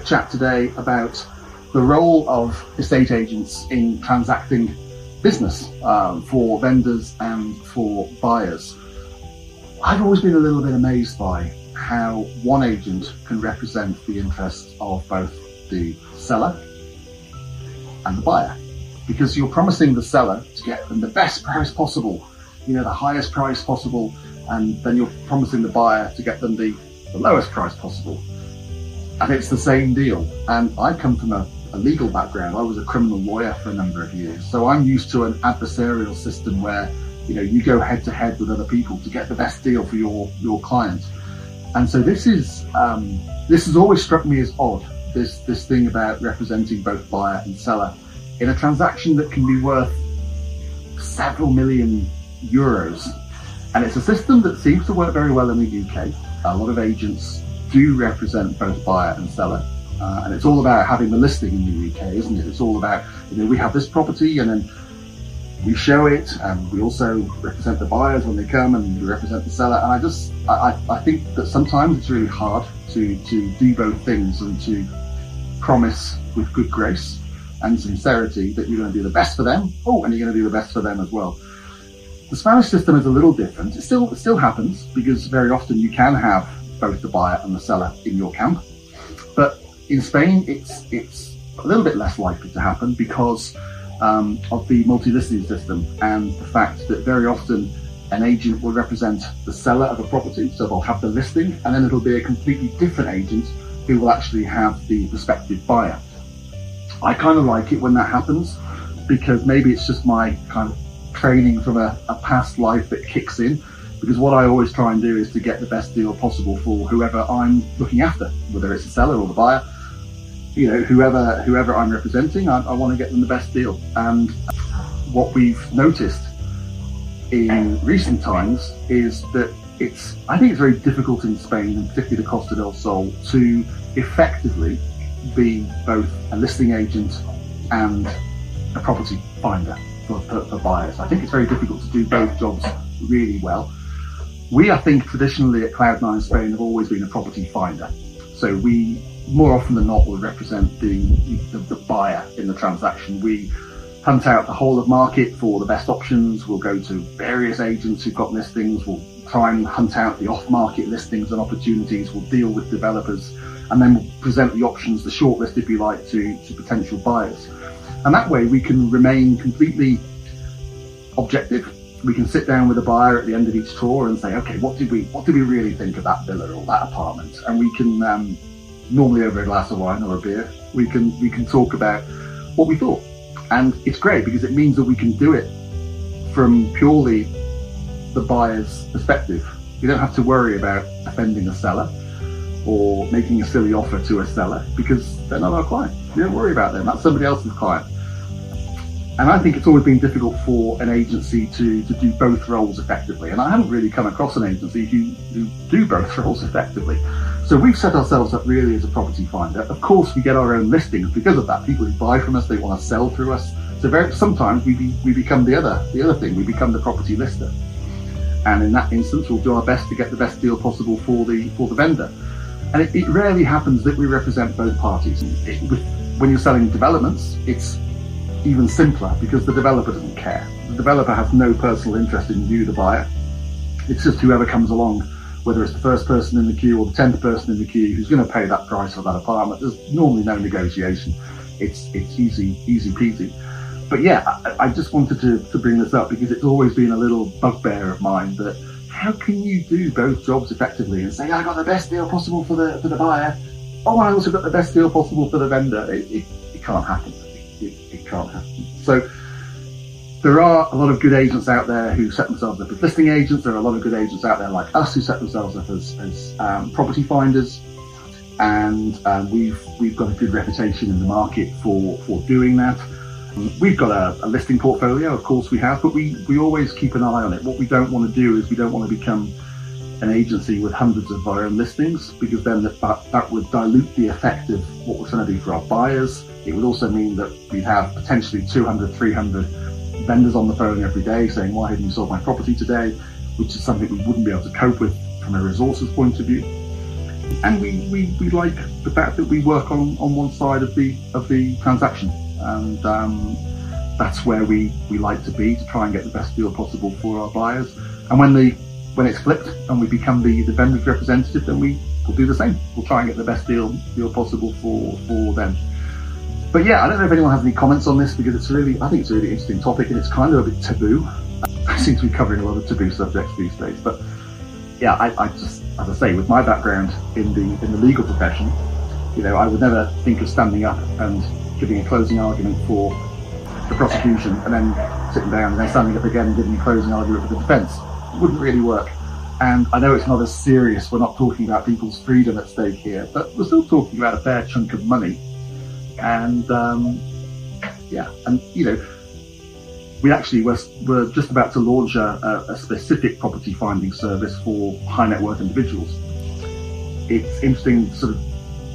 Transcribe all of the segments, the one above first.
quick chat today about the role of estate agents in transacting business um, for vendors and for buyers. I've always been a little bit amazed by how one agent can represent the interests of both the seller and the buyer. Because you're promising the seller to get them the best price possible, you know, the highest price possible, and then you're promising the buyer to get them the, the lowest price possible. And it's the same deal. And I come from a, a legal background. I was a criminal lawyer for a number of years. So I'm used to an adversarial system where, you know, you go head to head with other people to get the best deal for your, your client. And so this is um, this has always struck me as odd. This this thing about representing both buyer and seller in a transaction that can be worth several million euros. And it's a system that seems to work very well in the UK. A lot of agents do represent both buyer and seller. Uh, and it's all about having the listing in the UK, isn't it? It's all about, you know, we have this property and then we show it and we also represent the buyers when they come and we represent the seller. And I just, I, I think that sometimes it's really hard to, to do both things and to promise with good grace and sincerity that you're going to do the best for them. Oh, and you're going to do the best for them as well. The Spanish system is a little different. It still, it still happens because very often you can have both the buyer and the seller in your camp. But in Spain, it's, it's a little bit less likely to happen because um, of the multi-listing system and the fact that very often an agent will represent the seller of a property, so they'll have the listing, and then it'll be a completely different agent who will actually have the prospective buyer. I kind of like it when that happens because maybe it's just my kind of training from a, a past life that kicks in. Because what I always try and do is to get the best deal possible for whoever I'm looking after, whether it's the seller or the buyer you know, whoever whoever I'm representing, I, I want to get them the best deal. And what we've noticed in recent times is that it's I think it's very difficult in Spain, and particularly the Costa del Sol, to effectively be both a listing agent and a property finder for, for, for buyers. I think it's very difficult to do both jobs really well. We, I think, traditionally at Cloud9 Spain have always been a property finder. So we more often than not will represent the, the, the, buyer in the transaction. We hunt out the whole of market for the best options. We'll go to various agents who've got listings. We'll try and hunt out the off-market listings and opportunities. We'll deal with developers and then we'll present the options, the shortlist, if you like, to, to potential buyers. And that way we can remain completely objective. We can sit down with a buyer at the end of each tour and say, okay, what did we what did we really think of that villa or that apartment? And we can um, normally over a glass of wine or a beer, we can we can talk about what we thought, and it's great because it means that we can do it from purely the buyer's perspective. You don't have to worry about offending a seller or making a silly offer to a seller because they're not our client. We don't worry about them. That's somebody else's client. And I think it's always been difficult for an agency to, to do both roles effectively. And I haven't really come across an agency who, who do both roles effectively. So we've set ourselves up really as a property finder. Of course, we get our own listings because of that. People who buy from us, they want to sell through us. So very, sometimes we, be, we become the other, the other thing. We become the property lister. And in that instance, we'll do our best to get the best deal possible for the, for the vendor. And it, it rarely happens that we represent both parties. It, when you're selling developments, it's even simpler because the developer doesn't care. The developer has no personal interest in you, the buyer. It's just whoever comes along whether it's the first person in the queue or the tenth person in the queue who's going to pay that price for that apartment. There's normally no negotiation. It's it's easy easy peasy. But yeah, I, I just wanted to, to bring this up because it's always been a little bugbear of mine that how can you do both jobs effectively and say I got the best deal possible for the for the buyer, oh I also got the best deal possible for the vendor. It, it, it can't happen. It, it can't happen. So there are a lot of good agents out there who set themselves up as listing agents. There are a lot of good agents out there like us who set themselves up as, as um, property finders, and um, we've we've got a good reputation in the market for for doing that. We've got a, a, listing portfolio, of course we have, but we we always keep an eye on it. What we don't want to do is we don't want to become an agency with hundreds of our own listings because then that, that, would dilute the effect of what we're trying to do for our buyers. It would also mean that we'd have potentially 200, 300 vendors on the phone every day saying, why haven't you sold my property today? Which is something we wouldn't be able to cope with from a resources point of view. and we, we, we like the fact that we work on, on one side of the of the transaction, and um, that's where we, we like to be to try and get the best deal possible for our buyers. And when the when it's flipped and we become the, the vendor's representative, then we will do the same. We'll try and get the best deal deal possible for for them. But yeah, I don't know if anyone has any comments on this because it's really I think it's a really interesting topic and it's kind of a bit taboo. I seem to be covering a lot of taboo subjects these days, but yeah, I, I just as I say, with my background in the in the legal profession, you know, I would never think of standing up and giving a closing argument for the prosecution and then sitting down and then standing up again and giving a closing argument for the defence. Wouldn't really work. And I know it's not as serious. We're not talking about people's freedom at stake here, but we're still talking about a fair chunk of money. And um, yeah, and you know, we actually were, were just about to launch a, a, a, specific property finding service for high net worth individuals. It's interesting sort of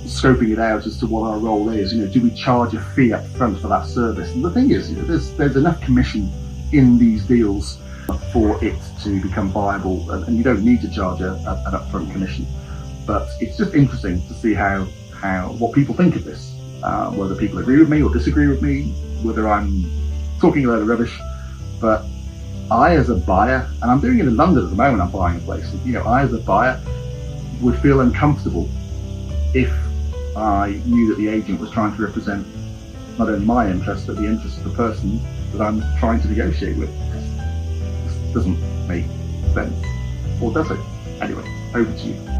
scoping it out as to what our role is. You know, do we charge a fee up front for that service? And the thing is, you know, there's there's enough commission in these deals for it to become viable, and, you don't need to charge a, an upfront commission. But it's just interesting to see how how what people think of this, uh, whether people agree with me or disagree with me, whether I'm talking a lot of rubbish. But I, as a buyer, and I'm doing it in London at the moment, I'm buying a place. You know, I, as a buyer, would feel uncomfortable if I knew that the agent was trying to represent not only my interest, but the interest of the person that I'm trying to negotiate with. Doesn't make sense. Or does it? Anyway, over to you.